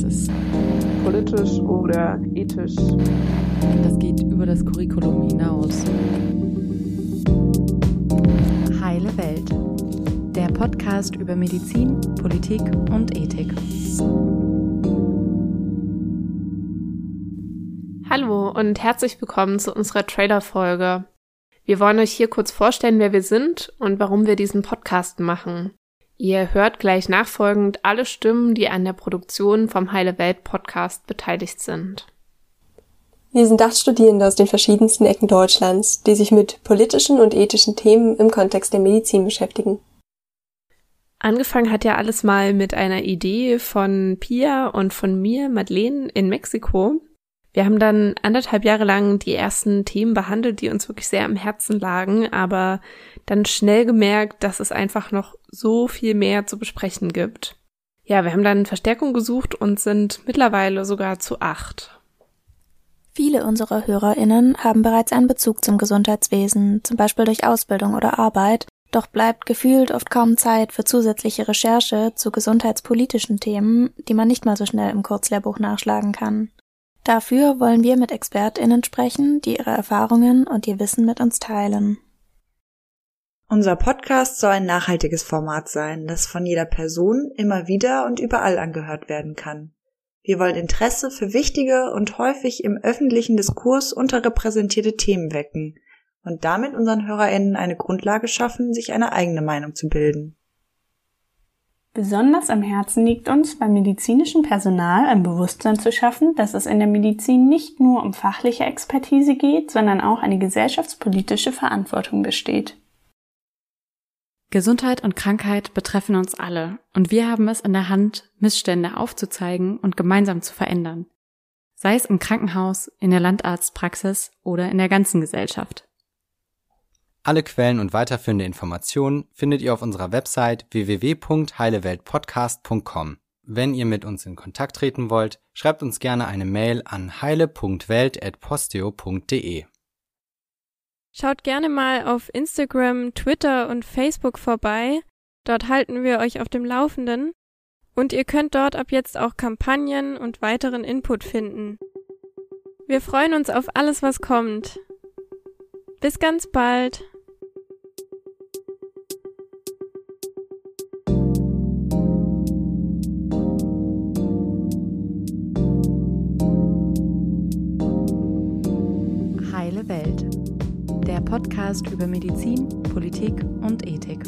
Das ist politisch oder ethisch. Das geht über das Curriculum hinaus. Heile Welt. Der Podcast über Medizin, Politik und Ethik. Hallo und herzlich willkommen zu unserer Trailer-Folge. Wir wollen euch hier kurz vorstellen, wer wir sind und warum wir diesen Podcast machen. Ihr hört gleich nachfolgend alle Stimmen, die an der Produktion vom Heile Welt Podcast beteiligt sind. Wir sind acht Studierende aus den verschiedensten Ecken Deutschlands, die sich mit politischen und ethischen Themen im Kontext der Medizin beschäftigen. Angefangen hat ja alles mal mit einer Idee von Pia und von mir, Madeleine, in Mexiko. Wir haben dann anderthalb Jahre lang die ersten Themen behandelt, die uns wirklich sehr am Herzen lagen, aber dann schnell gemerkt, dass es einfach noch so viel mehr zu besprechen gibt. Ja, wir haben dann Verstärkung gesucht und sind mittlerweile sogar zu acht. Viele unserer HörerInnen haben bereits einen Bezug zum Gesundheitswesen, zum Beispiel durch Ausbildung oder Arbeit, doch bleibt gefühlt oft kaum Zeit für zusätzliche Recherche zu gesundheitspolitischen Themen, die man nicht mal so schnell im Kurzlehrbuch nachschlagen kann. Dafür wollen wir mit ExpertInnen sprechen, die ihre Erfahrungen und ihr Wissen mit uns teilen. Unser Podcast soll ein nachhaltiges Format sein, das von jeder Person immer wieder und überall angehört werden kann. Wir wollen Interesse für wichtige und häufig im öffentlichen Diskurs unterrepräsentierte Themen wecken und damit unseren HörerInnen eine Grundlage schaffen, sich eine eigene Meinung zu bilden. Besonders am Herzen liegt uns, beim medizinischen Personal ein Bewusstsein zu schaffen, dass es in der Medizin nicht nur um fachliche Expertise geht, sondern auch eine gesellschaftspolitische Verantwortung besteht. Gesundheit und Krankheit betreffen uns alle und wir haben es in der Hand, Missstände aufzuzeigen und gemeinsam zu verändern. Sei es im Krankenhaus, in der Landarztpraxis oder in der ganzen Gesellschaft. Alle Quellen und weiterführende Informationen findet ihr auf unserer Website www.heileweltpodcast.com. Wenn ihr mit uns in Kontakt treten wollt, schreibt uns gerne eine Mail an heile.welt@posteo.de. Schaut gerne mal auf Instagram, Twitter und Facebook vorbei. Dort halten wir euch auf dem Laufenden. Und ihr könnt dort ab jetzt auch Kampagnen und weiteren Input finden. Wir freuen uns auf alles, was kommt. Bis ganz bald. Welt. Der Podcast über Medizin, Politik und Ethik.